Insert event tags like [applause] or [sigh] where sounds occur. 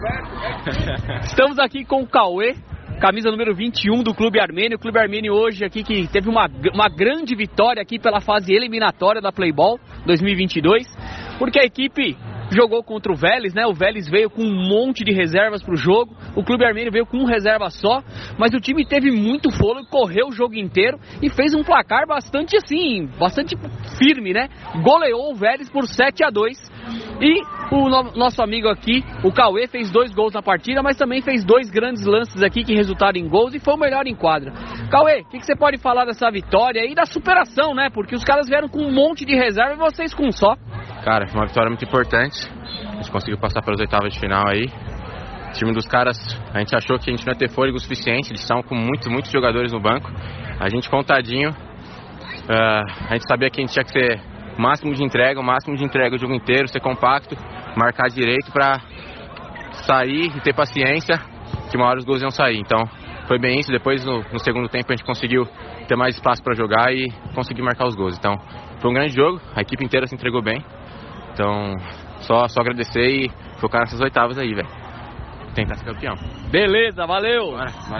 [laughs] Estamos aqui com o Cauê, camisa número 21 do Clube Armênio. O Clube Armênio hoje aqui que teve uma, uma grande vitória aqui pela fase eliminatória da Playball 2022, porque a equipe jogou contra o Vélez, né? O Vélez veio com um monte de reservas para o jogo. O Clube Armênio veio com um reserva só, mas o time teve muito fôlego, correu o jogo inteiro e fez um placar bastante assim, bastante firme, né? Goleou o Vélez por 7 a 2. E o no nosso amigo aqui, o Cauê, fez dois gols na partida, mas também fez dois grandes lances aqui que resultaram em gols e foi o melhor em quadra. Cauê, o que, que, você pode falar dessa vitória e da superação, né? Porque os caras vieram com um monte de reserva e vocês com um só. Cara, uma vitória muito importante. A gente conseguiu passar pelas oitavas de final aí. O time dos caras, a gente achou que a gente não ia ter fôlego suficiente, eles estavam com muitos, muitos jogadores no banco. A gente contadinho, uh, a gente sabia que a gente tinha que ser o máximo de entrega, o máximo de entrega o jogo inteiro, ser compacto, marcar direito para sair e ter paciência, que uma hora os gols iam sair. Então foi bem isso. Depois no, no segundo tempo a gente conseguiu ter mais espaço para jogar e conseguir marcar os gols. Então foi um grande jogo, a equipe inteira se entregou bem. Então só, só agradecer e focar nessas oitavas aí, velho. Tentar ser campeão. Beleza, valeu! Bora, valeu.